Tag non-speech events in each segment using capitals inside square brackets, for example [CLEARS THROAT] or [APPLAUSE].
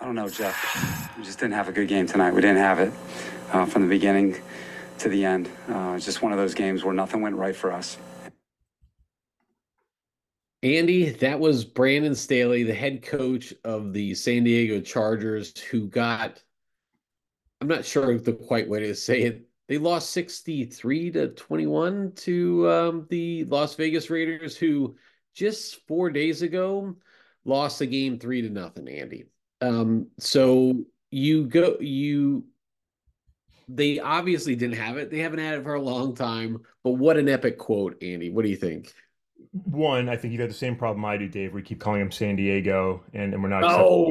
I don't know, Jeff. We just didn't have a good game tonight. We didn't have it uh, from the beginning to the end. Uh, just one of those games where nothing went right for us. Andy, that was Brandon Staley, the head coach of the San Diego Chargers, who got, I'm not sure the quite way to say it. They lost 63 to 21 to um, the Las Vegas Raiders, who just four days ago lost the game three to nothing, Andy. Um, so you go, you, they obviously didn't have it. They haven't had it for a long time, but what an epic quote, Andy. What do you think? one, I think you got the same problem I do, Dave. We keep calling him San Diego, and, and we're not. Oh,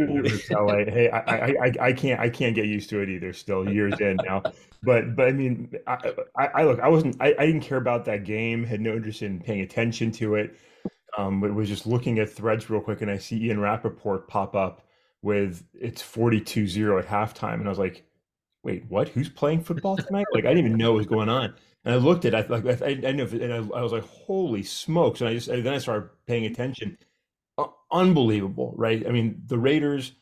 LA. [LAUGHS] Hey, I, I, I, I can't, I can't get used to it either. Still years in now, but, but I mean, I, I, I look, I wasn't, I, I didn't care about that game. Had no interest in paying attention to it. Um, but was just looking at threads real quick, and I see Ian Rapoport pop up with it's 42-0 at halftime, and I was like, wait, what? Who's playing football tonight? Like I didn't even know what was going on. And I looked at it, I like I, I, know, and I, I, was like, "Holy smokes!" And I just then I started paying attention. Uh, unbelievable, right? I mean, the Raiders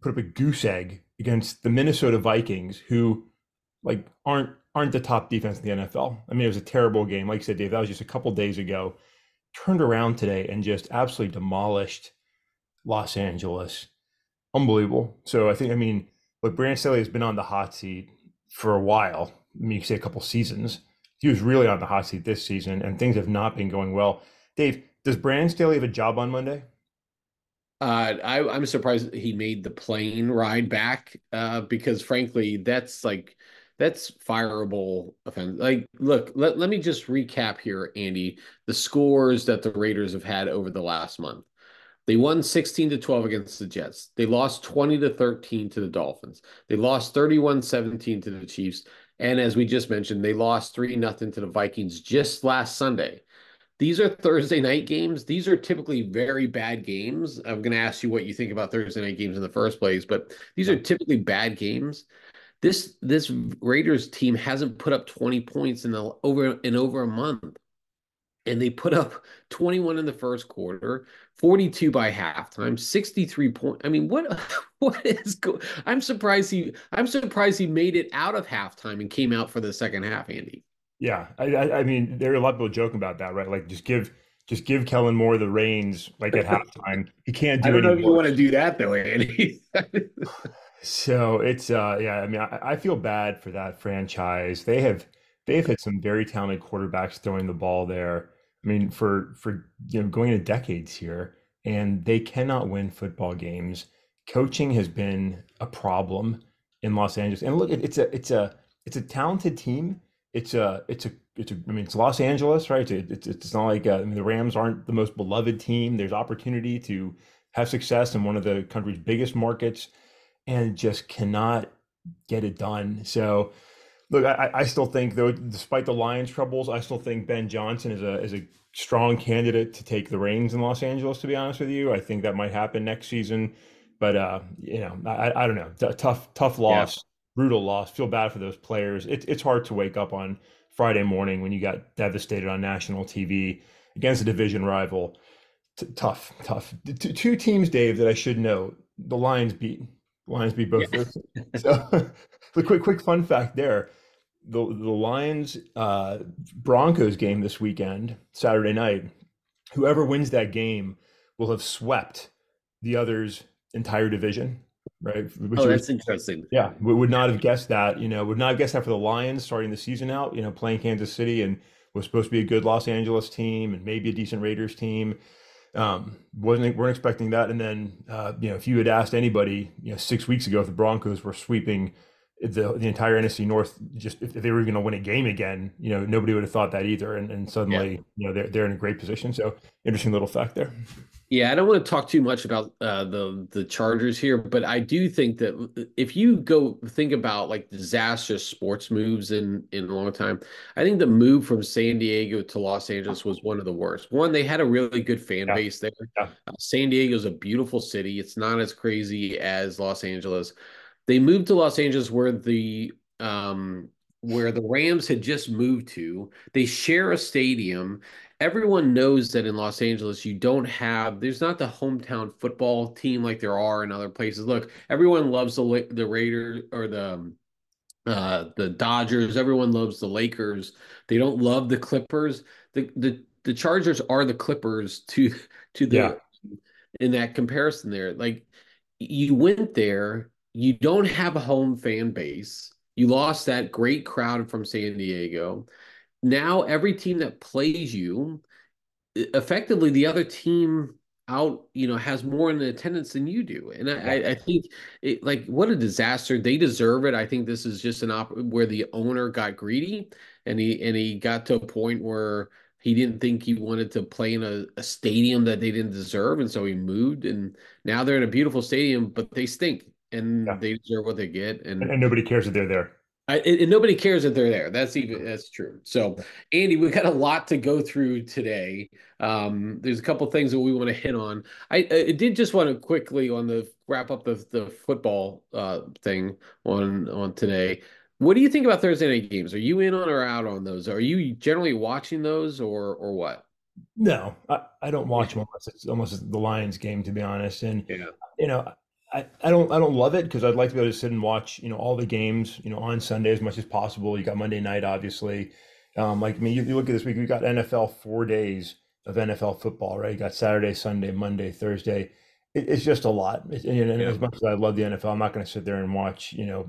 put up a goose egg against the Minnesota Vikings, who like aren't aren't the top defense in the NFL. I mean, it was a terrible game. Like you said, Dave, that was just a couple days ago. Turned around today and just absolutely demolished Los Angeles. Unbelievable. So I think, I mean, look, Brandon Staley has been on the hot seat for a while I mean, you say a couple seasons. He was really on the hot seat this season, and things have not been going well. Dave, does Brandon Staley have a job on Monday? Uh, I, am surprised he made the plane ride back uh, because, frankly, that's like that's fireable offense. Like, look, let, let me just recap here, Andy, the scores that the Raiders have had over the last month. They won 16 to 12 against the Jets. They lost 20 to 13 to the Dolphins. They lost 31 17 to the Chiefs. And as we just mentioned, they lost 3 nothing to the Vikings just last Sunday. These are Thursday night games. These are typically very bad games. I'm going to ask you what you think about Thursday night games in the first place, but these are typically bad games. This this Raiders team hasn't put up 20 points in the over in over a month and they put up 21 in the first quarter, 42 by halftime, 63 point. I mean, what [LAUGHS] what is go- I'm surprised he I'm surprised he made it out of halftime and came out for the second half, Andy. Yeah, I, I, I mean, there are a lot of people joking about that, right? Like, just give just give Kellen Moore the reins, like at halftime. [LAUGHS] He can't do. It. I don't know if you want to do that though, Andy. [LAUGHS] so it's uh, yeah. I mean, I, I feel bad for that franchise. They have they've had some very talented quarterbacks throwing the ball there. I mean, for for you know going to decades here, and they cannot win football games. Coaching has been a problem in Los Angeles, and look, it's a it's a it's a talented team. It's a it's a it's a, I mean it's Los Angeles, right? It's it's not like uh, I mean the Rams aren't the most beloved team. There's opportunity to have success in one of the country's biggest markets, and just cannot get it done. So Look, I, I still think though, despite the Lions' troubles, I still think Ben Johnson is a is a strong candidate to take the reins in Los Angeles. To be honest with you, I think that might happen next season. But uh, you know, I, I don't know. T- tough tough loss, yeah. brutal loss. Feel bad for those players. It, it's hard to wake up on Friday morning when you got devastated on national TV against a division rival. T- tough, tough. T- two teams, Dave, that I should know. The Lions beat. Lions beat both. Yeah. so, [LAUGHS] the quick quick fun fact there the the Lions uh, Broncos game this weekend, Saturday night. Whoever wins that game will have swept the other's entire division, right? Which oh, that's was, interesting. Yeah, we would not have guessed that. You know, would not have guessed that for the Lions starting the season out. You know, playing Kansas City and was supposed to be a good Los Angeles team and maybe a decent Raiders team. Um, wasn't weren't expecting that. And then, uh, you know, if you had asked anybody, you know, six weeks ago if the Broncos were sweeping the the entire NFC North just if, they were going to win a game again, you know, nobody would have thought that either. And, and suddenly, yeah. you know, they're they're in a great position. So interesting little fact there. Yeah, I don't want to talk too much about uh, the the Chargers here, but I do think that if you go think about like disastrous sports moves in in a long time, I think the move from San Diego to Los Angeles was one of the worst. One, they had a really good fan yeah. base there. Yeah. Uh, San Diego is a beautiful city. It's not as crazy as Los Angeles. They moved to Los Angeles where the um, where the Rams had just moved to. They share a stadium, everyone knows that in Los Angeles, you don't have, there's not the hometown football team like there are in other places. Look, everyone loves the the Raiders or the um, uh, the Dodgers. Everyone loves the Lakers. They don't love the Clippers. The the the Chargers are the Clippers to [LAUGHS] to the yeah. in that comparison there. Like you went there, you don't have a home fan base. You lost that great crowd from San Diego. Now every team that plays you, effectively the other team out, you know, has more in attendance than you do. And I, I think it, like what a disaster. They deserve it. I think this is just an op where the owner got greedy and he and he got to a point where he didn't think he wanted to play in a, a stadium that they didn't deserve, and so he moved. And now they're in a beautiful stadium, but they stink and yeah. they deserve what they get. And, and nobody cares that they're there. I, and nobody cares that they're there. That's even that's true. So, Andy, we've got a lot to go through today. Um, there's a couple things that we want to hit on. I, I did just want to quickly on the wrap up the the football uh, thing on on today. What do you think about Thursday night games? Are you in on or out on those? Are you generally watching those or or what? No, I, I don't watch them unless it's almost the Lions game, to be honest. And yeah. you know, I, I don't I don't love it because I'd like to be able to sit and watch you know all the games you know on Sunday as much as possible. You got Monday night, obviously. Um, like I mean, you, you look at this week, we got NFL four days of NFL football, right? You got Saturday, Sunday, Monday, Thursday. It, it's just a lot. It, and, and yeah. as much as I love the NFL, I'm not going to sit there and watch you know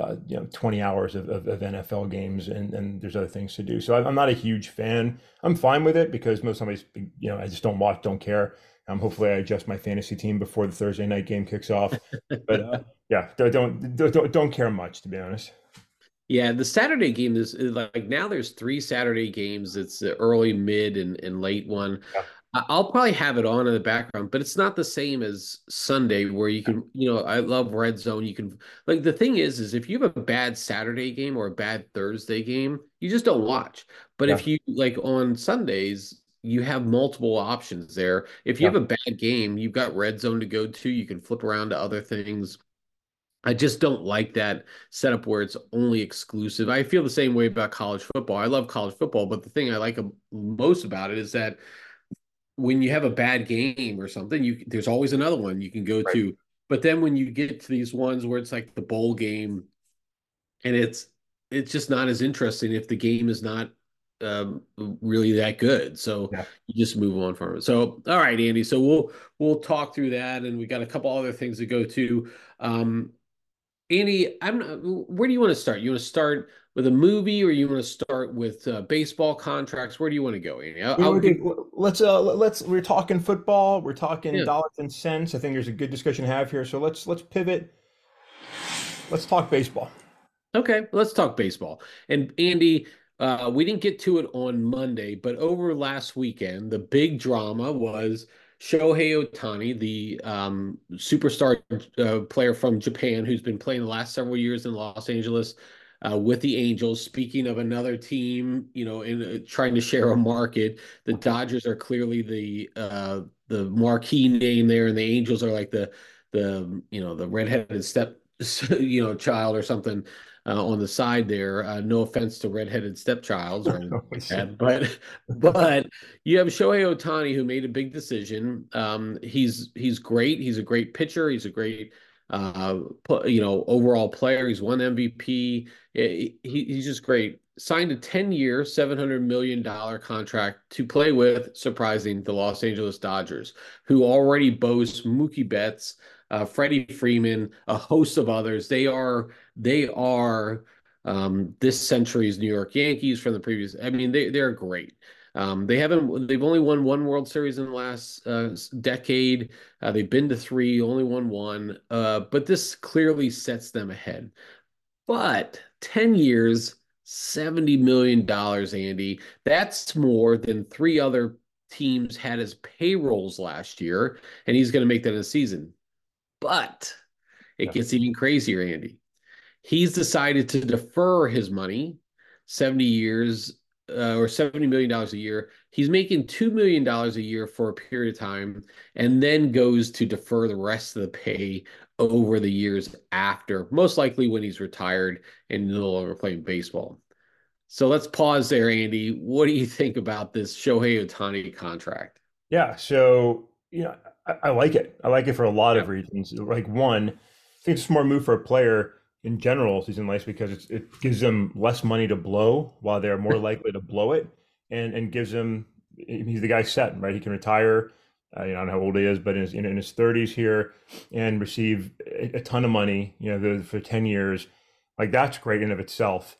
uh, you know 20 hours of, of, of, NFL games and, and there's other things to do. So I'm not a huge fan. I'm fine with it because most somebody's you know I just don't watch, don't care. Um, hopefully, I adjust my fantasy team before the Thursday night game kicks off. But uh, [LAUGHS] yeah, don't, don't don't care much to be honest. Yeah, the Saturday game is like now. There's three Saturday games. It's the early, mid, and, and late one. Yeah. I'll probably have it on in the background, but it's not the same as Sunday where you can, you know, I love red zone. You can like the thing is, is if you have a bad Saturday game or a bad Thursday game, you just don't watch. But yeah. if you like on Sundays, you have multiple options there. If you yeah. have a bad game, you've got red zone to go to. You can flip around to other things. I just don't like that setup where it's only exclusive. I feel the same way about college football. I love college football, but the thing I like most about it is that when you have a bad game or something, you there's always another one you can go right. to. But then when you get to these ones where it's like the bowl game, and it's it's just not as interesting if the game is not um, really that good. So yeah. you just move on from it. So all right, Andy. So we'll we'll talk through that, and we got a couple other things to go to. Um, Andy, I'm where do you want to start? You want to start with a movie, or you want to start with uh, baseball contracts? Where do you want to go, Andy? I'll, I'll give... Let's uh, let's we're talking football. We're talking yeah. dollars and cents. I think there's a good discussion to have here. So let's let's pivot. Let's talk baseball. Okay, let's talk baseball. And Andy, uh, we didn't get to it on Monday, but over last weekend, the big drama was Shohei Ohtani, the um, superstar uh, player from Japan who's been playing the last several years in Los Angeles uh, with the Angels. Speaking of another team, you know, in uh, trying to share a market, the Dodgers are clearly the uh, the marquee name there, and the Angels are like the the you know the redheaded step [LAUGHS] you know child or something uh, on the side there. Uh, no offense to redheaded stepchilds, or [LAUGHS] but but you have Shohei Ohtani who made a big decision. Um, he's he's great. He's a great pitcher. He's a great uh, you know overall player. He's won MVP. He, he's just great. Signed a 10 year, $700 million contract to play with, surprising, the Los Angeles Dodgers, who already boast Mookie Betts, uh, Freddie Freeman, a host of others. They are they are um, this century's New York Yankees from the previous. I mean, they they're great. Um, they haven't. They've only won one World Series in the last uh, decade. Uh, they've been to three, only won one. Uh, but this clearly sets them ahead. But ten years, seventy million dollars, Andy. That's more than three other teams had as payrolls last year, and he's going to make that in a season. But it gets even crazier, Andy. He's decided to defer his money 70 years uh, or $70 million a year. He's making $2 million a year for a period of time and then goes to defer the rest of the pay over the years after, most likely when he's retired and no longer playing baseball. So let's pause there, Andy. What do you think about this Shohei Ohtani contract? Yeah, so you know, I, I like it. I like it for a lot yeah. of reasons. Like one, I think it's a smart move for a player in general season life because it gives them less money to blow while they're more [LAUGHS] likely to blow it, and and gives them he's the guy set right. He can retire. Uh, you know, I don't know how old he is, but in his, in his 30s here, and receive a, a ton of money. You know, for 10 years, like that's great in of itself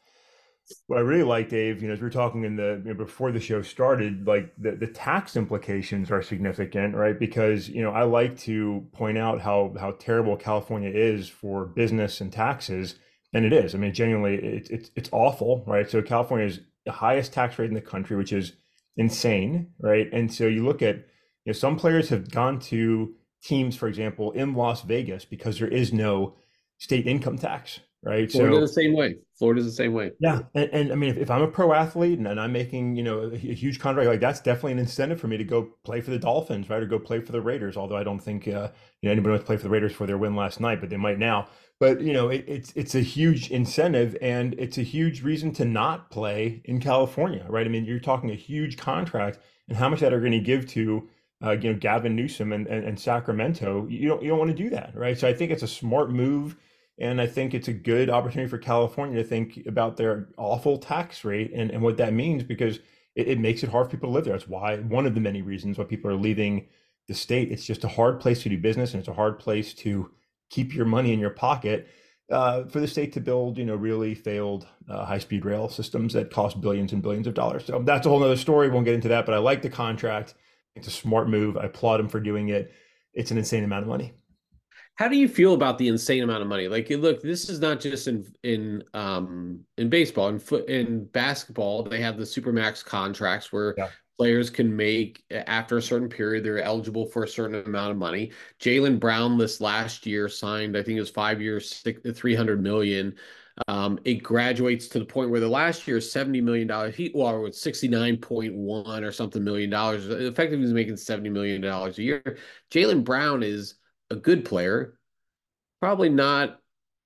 what I really like, Dave, you know, as we were talking in the you know, before the show started, like the, the tax implications are significant, right? Because you know, I like to point out how how terrible California is for business and taxes, and it is. I mean, genuinely, it's it's it's awful, right? So California is the highest tax rate in the country, which is insane, right? And so you look at, you know, some players have gone to teams, for example, in Las Vegas because there is no state income tax, right? Florida so, the same way. Florida's the same way. Yeah, and, and I mean, if, if, I'm a pro athlete and, and I'm making you know a, a, huge contract, like that's definitely an incentive for me to go play for the Dolphins, right, or go play for the Raiders. Although I don't think uh, you know anybody wants to play for the Raiders for their win last night, but they might now. But you know, it, it's it's a huge incentive, and it's a huge reason to not play in California, right? I mean, you're talking a huge contract, and how much that are going to give to uh, you know Gavin Newsom and, and, and Sacramento. You don't you don't want to do that, right? So I think it's a smart move and I think it's a good opportunity for California to think about their awful tax rate and, and what that means because it, it makes it hard for people to live there. That's why one of the many reasons why people are leaving the state. It's just a hard place to do business and it's a hard place to keep your money in your pocket. Uh, for the state to build, you know, really failed uh, high-speed rail systems that cost billions and billions of dollars. So that's a whole other story. We Won't get into that, but I like the contract. It's a smart move. I applaud him for doing it. It's an insane amount of money. How do you feel about the insane amount of money? Like, look, this is not just in in um in baseball and foot in basketball. They have the supermax contracts where yeah. players can make after a certain period they're eligible for a certain amount of money. Jaylen Brown this last year signed, I think it was five years, three hundred million. Um, it graduates to the point where the last year is seventy million dollars. He well, it's sixty nine point one or something million dollars. Effectively, he's making seventy million dollars a year. Jaylen Brown is a good player, probably not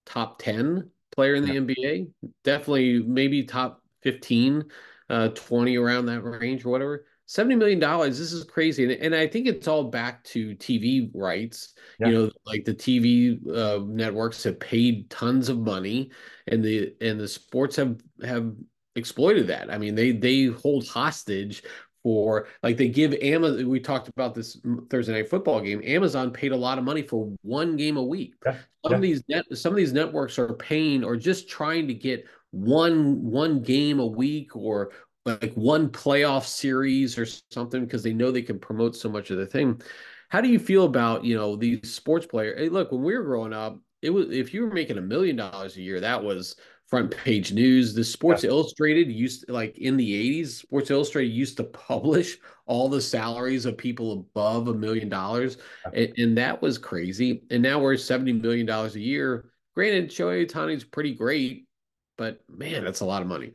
top 10 player in the yeah. NBA, definitely maybe top 15, uh, 20 around that range or whatever. $70 million, this is crazy. And, and I think it's all back to TV rights. Yeah. You know, like the TV uh, networks have paid tons of money and the and the sports have have exploited that. I mean, they they hold hostage for like they give Amazon. We talked about this Thursday night football game. Amazon paid a lot of money for one game a week. Yeah. Some yeah. of these net, some of these networks are paying or just trying to get one one game a week or like one playoff series or something because they know they can promote so much of the thing. How do you feel about you know these sports players? Hey, look, when we were growing up, it was if you were making a million dollars a year, that was front page news. The Sports yeah. Illustrated used to, like in the 80s, Sports Illustrated used to [LAUGHS] publish all the salaries of people above a million dollars. And, that was crazy. And now we're $70 million a year. Granted, Shohei Ohtani's pretty great, but man, that's a lot of money.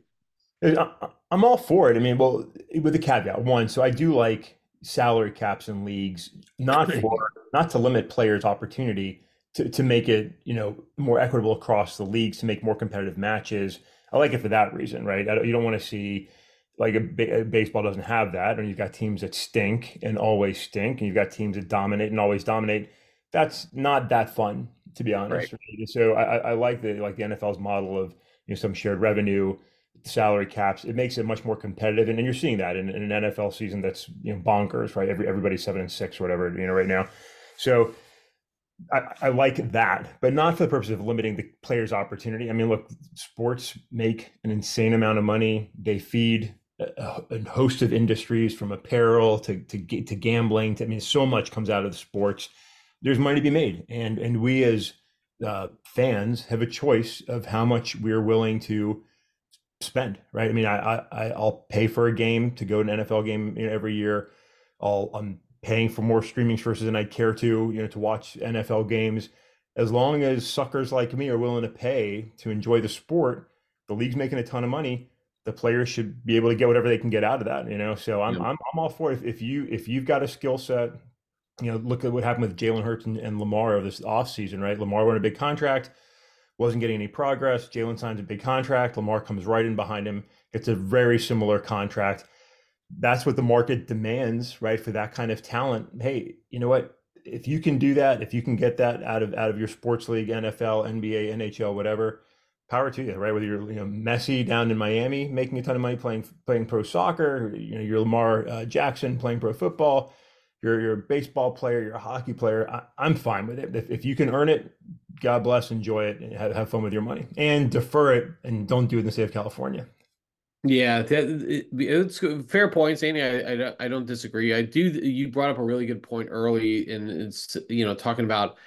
Uh, uh, I'm all for it. I mean, well, with a caveat, one, so I do like salary caps in leagues, not for not to limit players' opportunity, to, to make it you know more equitable across the leagues to make more competitive matches. I like it for that reason, right? Don't, you don't want to see like a, a, baseball doesn't have that, and you've got teams that stink and always stink, and you've got teams that dominate and always dominate. That's not that fun, to be honest. Right. Right? So I, I like the like the NFL's model of you know some shared revenue, salary caps. It makes it much more competitive, and, and you're seeing that in, in, an NFL season that's you know bonkers, right? Every everybody's seven and six or whatever you know right now. So I, I, like that, but not for the purpose of limiting the player's opportunity. I mean, look, sports make an insane amount of money. They feed a, a host of industries, from apparel to to to gambling. To, I mean, so much comes out of the sports. There's money to be made, and and we as uh, fans have a choice of how much we're willing to spend. Right? I mean, I, I I'll pay for a game to go to an NFL game every year. I'll I'm paying for more streaming services than I care to, you know, to watch NFL games. As long as suckers like me are willing to pay to enjoy the sport, the league's making a ton of money. The players should be able to get whatever they can get out of that, you know. So I'm yeah. I'm, I'm all for it. If, if you if you've got a skill set, you know, look at what happened with Jalen Hurts and, and Lamar of this offseason, right? Lamar won a big contract, wasn't getting any progress. Jalen signs a big contract. Lamar comes right in behind him, It's a very similar contract. That's what the market demands, right? For that kind of talent. Hey, you know what? If you can do that, if you can get that out of out of your sports league, NFL, NBA, NHL, whatever, power to you, right? Whether you're you know Messi down in Miami making a ton of money playing playing pro soccer, you know you're Lamar uh, Jackson playing pro football, you're you're a baseball player, you're a hockey player. I, am fine with it. If, if you can earn it, God bless, enjoy it, and have, have fun with your money, and defer it, and don't do it in the state of California. Yeah, that, it's fair points, Andy. I, I, I don't disagree. I do. You brought up a really good point early, and it's you know talking about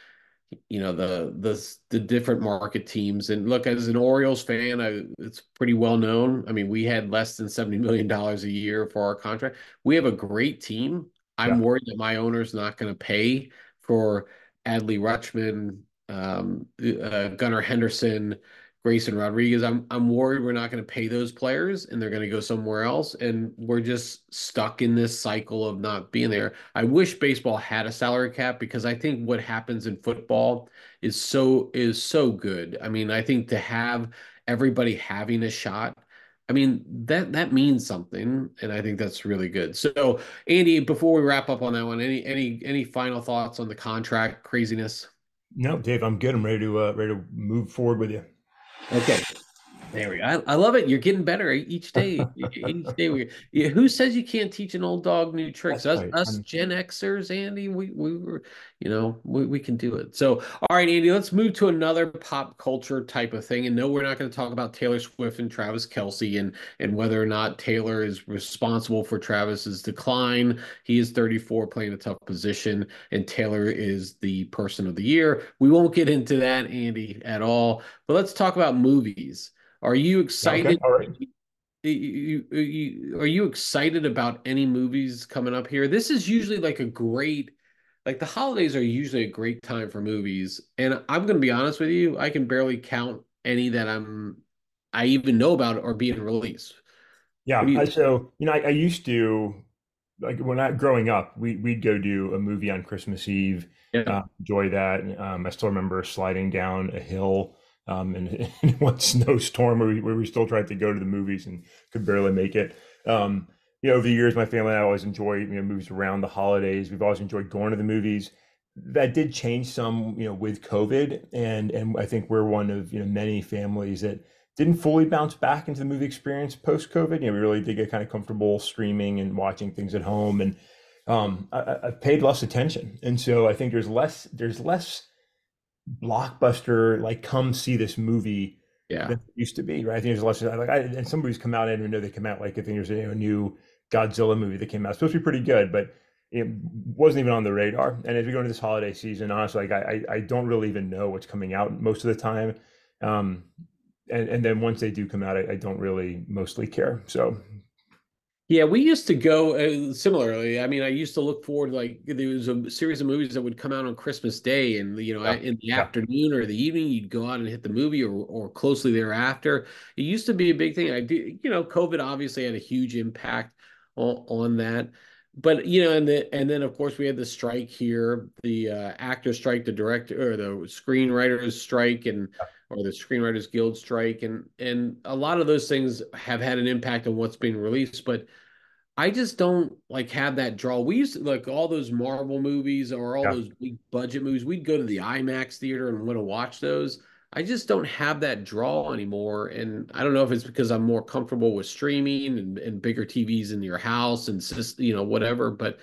you know the the the different market teams. And look, as an Orioles fan, I, it's pretty well known. I mean, we had less than seventy million dollars a year for our contract. We have a great team. I'm yeah. worried that my owner's not going to pay for Adley Rutschman, um, uh, Gunnar Henderson, Grayson Rodriguez. I'm I'm worried we're not going to pay those players and they're going to go somewhere else, and we're just stuck in this cycle of not being there. I wish baseball had a salary cap because I think what happens in football is so is so good. I mean, I think to have everybody having a shot. I mean that that means something, and I think that's really good. So, Andy, before we wrap up on that one, any any any final thoughts on the contract craziness? No, Dave, I'm good. I'm ready to uh, ready to move forward with you. Okay. There we go. I, I, love it. You're getting better each day. each day. We, who says you can't teach an old dog new tricks? That's us, right. us Gen Xers, Andy. We we were, you know, we, we can do it. So, all right, Andy. Let's move to another pop culture type of thing. And no, we're not going to talk about Taylor Swift and Travis Kelce and and whether or not Taylor is responsible for Travis's decline. He is 34, playing a tough position, and Taylor is the person of the year. We won't get into that, Andy, at all. But let's talk about movies. Are you excited? Okay, you, you, are you excited about any movies coming up here? This is usually like a great, like the holidays are usually a great time for movies. And I'm going to be honest with you, I can barely count any that I'm, I even know about or being released. Yeah. You, so, you know, I, I, used to, like when I growing up, we, we'd go do a movie on Christmas Eve, yeah. uh, enjoy that. Um, I still remember sliding down a hill um, [LAUGHS] in one snowstorm where we, where we still tried to go to the movies and could barely make it. Um, you know, over the years, my family and I always enjoy you know movies around the holidays. We've always enjoyed going to the movies. That did change some, you know, with COVID, and and I think we're one of you know many families that didn't fully bounce back into the movie experience post COVID. You know, we really did get kind of comfortable streaming and watching things at home, and um, I, I paid less attention, and so I think there's less there's less blockbuster like come see this movie yeah. used to be right? I think there's less like I, and some movies come out i didn't even know they come out like i think there's a, a new godzilla movie that came out. It's supposed to be pretty good but it wasn't even on the radar. And as we go into this holiday season honestly like i i don't really even know what's coming out most of the time. Um and and then once they do come out i, I don't really mostly care. So yeah, we used to go uh, similarly. I mean, I used to look forward like there was a series of movies that would come out on Christmas Day, and you know, yeah. in the yeah. afternoon or the evening, you'd go out and hit the movie, or or closely thereafter. It used to be a big thing. I do, you know, COVID obviously had a huge impact on, on that. But you know, and the and then of course we had the strike here, the uh, actor strike, the director or the screenwriters strike, and or the Screenwriters Guild strike, and and a lot of those things have had an impact on what's being released. But I just don't like have that draw. We used to like all those Marvel movies or all yeah. those big budget movies. We'd go to the IMAX theater and want to watch those. I just don't have that draw anymore. And I don't know if it's because I'm more comfortable with streaming and, and bigger TVs in your house and you know whatever. But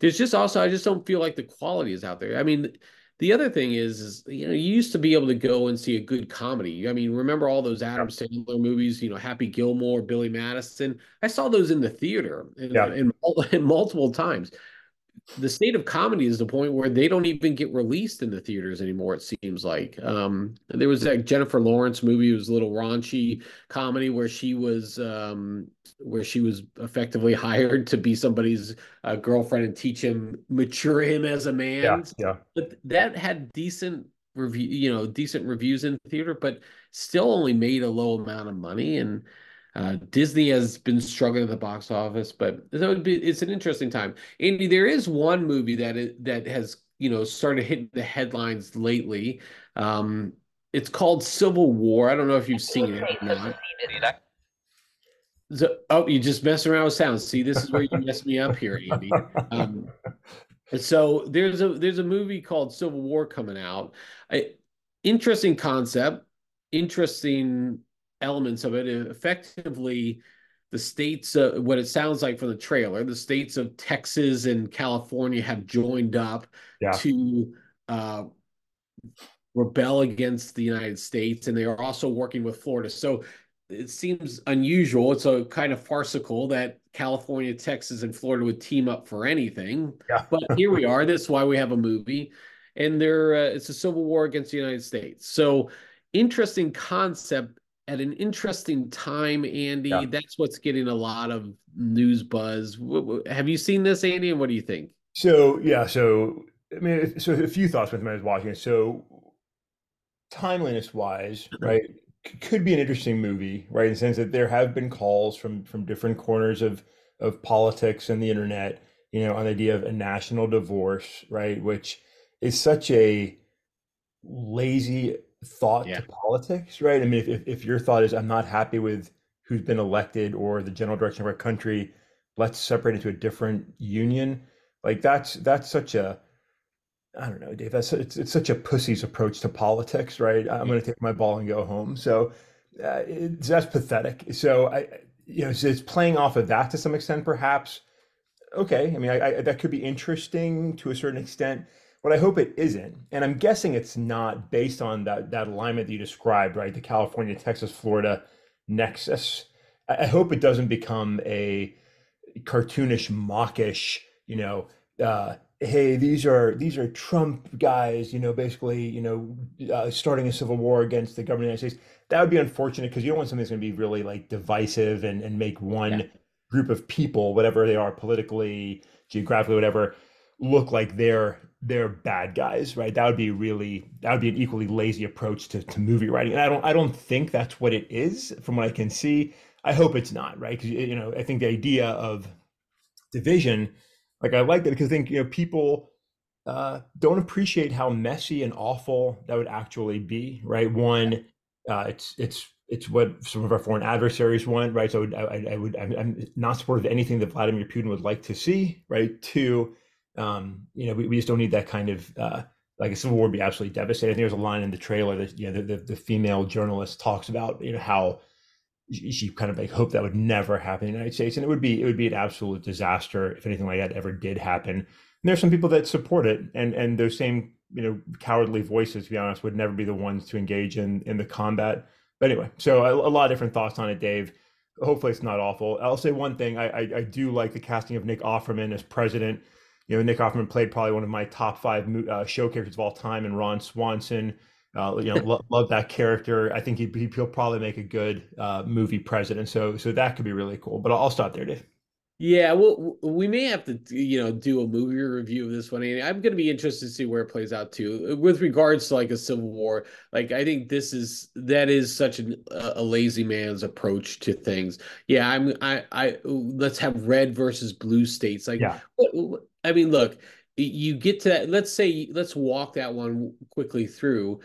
there's just also I just don't feel like the quality is out there. I mean the other thing is, is you know, you used to be able to go and see a good comedy. I mean, remember all those Adam Sandler movies? You know, Happy Gilmore, Billy Madison. I saw those in the theater, in, yeah. in, in [LAUGHS] multiple times the state of comedy is the point where they don't even get released in the theaters anymore. It seems like um, there was that Jennifer Lawrence movie. It was a little raunchy comedy where she was um, where she was effectively [LAUGHS] hired to be somebody's uh, girlfriend and teach him, mature him as a man. Yeah, yeah. But that had decent review, you know, decent reviews in the theater, but still only made a low amount of money and uh, Disney has been struggling at the box office, but be, it's an interesting time. Andy, there is one movie that it, that has you know started hitting the headlines lately. Um, it's called Civil War. I don't know if you've seen it or not. So, oh, you just messing around with sound. See, this is where you mess me up here, Andy. Um, so there's a there's a movie called Civil War coming out. I, interesting concept, interesting elements of it. Effectively, the states, uh, what it sounds like from the trailer, the states of Texas and California have joined up yeah. to uh, rebel against the United States, and they are also working with Florida. So it seems unusual. It's a kind of farcical that California, Texas, and Florida would team up for anything. Yeah. [LAUGHS] but here we are. That's why we have a movie, and there uh, it's a civil war against the United States. So interesting concept at an interesting time, Andy. Yeah. That's what's getting a lot of news buzz. Have you seen this, Andy? And what do you think? So yeah, so I mean, so a few thoughts with me as watching it. So timeliness wise, [CLEARS THROAT] right? could be an interesting movie, right? In the sense that there have been calls from from different corners of of politics and the internet, you know, on the idea of a national divorce, right? Which is such a lazy thought yeah. to politics, right? I mean, if, if your thought is I'm not happy with who's been elected or the general direction of our country, let's separate into a different union. Like that's that's such a I don't know, Dave. That's it's, it's such a pussy's approach to politics, right? I'm going to take my ball and go home. So uh, that's pathetic. So I, you know, so it's playing off of that to some extent, perhaps. Okay, I mean, I, I, that could be interesting to a certain extent. What I hope it isn't, and I'm guessing it's not based on that that alignment that you described, right? The California, Texas, Florida nexus. I, I hope it doesn't become a cartoonish, mawkish, you know, uh, hey these are these are trump guys you know basically you know uh, starting a civil war against the government of the united states that would be unfortunate because you don't want something that's going to be really like divisive and, and make one yeah. group of people whatever they are politically geographically whatever look like they're they're bad guys right that would be really that would be an equally lazy approach to, to movie writing and i don't i don't think that's what it is from what i can see i hope it's not right because you know i think the idea of division like I like that because I think you know people uh, don't appreciate how messy and awful that would actually be. Right? One, uh, it's it's it's what some of our foreign adversaries want. Right? So I, I, I would I'm not supportive of anything that Vladimir Putin would like to see. Right? Two, um, you know, we, we just don't need that kind of uh, like a civil war would be absolutely devastating. I think there's a line in the trailer that you know the, the, the female journalist talks about you know how she kind of like hoped that would never happen in the United States, and it would be it would be an absolute disaster if anything like that ever did happen. And there's some people that support it, and and those same you know cowardly voices, to be honest, would never be the ones to engage in in the combat. But anyway, so a, a lot of different thoughts on it, Dave. Hopefully, it's not awful. I'll say one thing: I, I, I do like the casting of Nick Offerman as president. You know, Nick Offerman played probably one of my top five uh, show characters of all time, and Ron Swanson uh, you know, [LAUGHS] lo- love that character. I think he, he'll probably make a good uh, movie president. So, so that could be really cool. But I'll, I'll stop there, Dave. Yeah, well, we may have to, you know, do a movie review of this one. And I'm going to be interested to see where it plays out too. Uh, with regards to like a civil war, like I think this is that is such an, a lazy man's approach to things. Yeah, I'm, I, I let's have red versus blue states. Like, yeah. I mean, look, you get to that. Let's say let's walk that one quickly through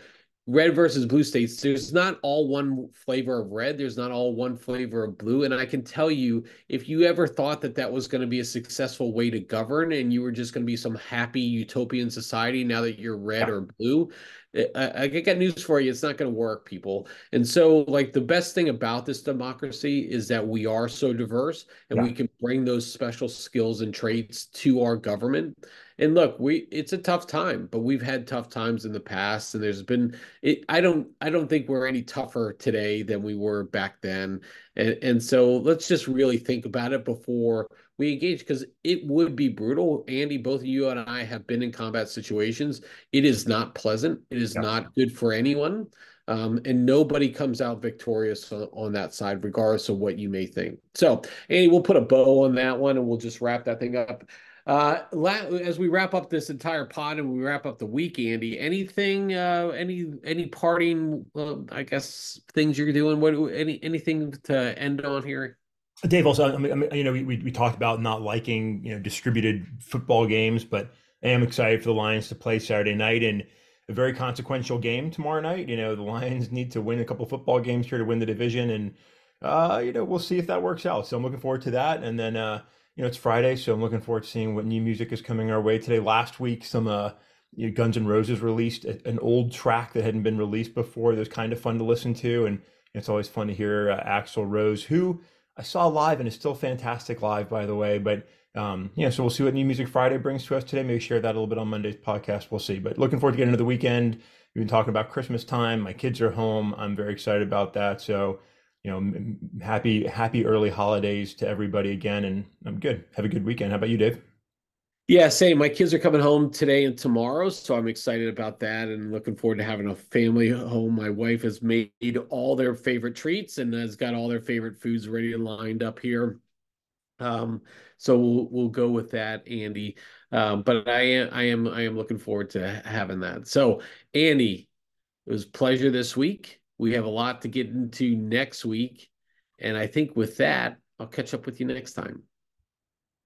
red versus blue states. There's not all one flavor of red. There's not all one flavor of blue. And i can tell you if you ever thought that that was going to be a successful way to govern and you were just going to be some happy utopian society now that you're red or blue I, I got news for you. It's not going to work, people. And so, like, the best thing about this democracy is that we are so diverse and yeah. we can bring those special skills and traits to our government. And look, we it's a tough time, but we've had tough times in the past, and there's been it. I don't I don't think we're any tougher today than we were back then. And and so let's just really think about it before we engage because it would be brutal. Andy, both of you and I have been in combat situations. It is not pleasant. It is yeah. not good for anyone. Um, and nobody comes out victorious on, on, that side, regardless of what you may think. So, Andy, we'll put a bow on that one and we'll just wrap that thing up. Uh, as we wrap up this entire pod and we wrap up the week, Andy, anything, uh, any, any parting, uh, I guess, things you're doing? What, any, anything to end on here? Dave, also, I mean, you know, we, we talked about not liking, you know, distributed football games, but I am excited for the Lions to play Saturday night and a very consequential game tomorrow night. You know, the Lions [LAUGHS] need to win a couple football games here to win the division, and uh, you know, we'll see if that works out. So I'm looking forward to that. And then, uh, you know, it's Friday, so I'm looking forward to seeing what new music is coming our way today. Last week, some uh, you know, Guns N' Roses released an old track that hadn't been released before. That was kind of fun to listen to, and it's always fun to hear uh, Axl Rose, who I saw live and it's still fantastic live, by the way. But um, yeah, so we'll see what New Music Friday brings to us today. Maybe share that a little bit on Monday's podcast. We'll see. But looking forward to getting into the weekend. We've been talking about Christmas time. My kids are home. I'm very excited about that. So you know, happy happy early holidays to everybody again, and I'm good. Have a good weekend. How about you, Dave? Yeah, same. My kids are coming home today and tomorrow, so I'm excited about that and looking forward to having a family home. My wife has made all their favorite treats and has got all their favorite foods ready and lined up here. Um, so we'll we'll go with that, Andy. Um, but I am I am I am looking forward to having that. So, Andy, it was pleasure this week. We have a lot to get into next week. And I think with that, I'll catch up with you next time.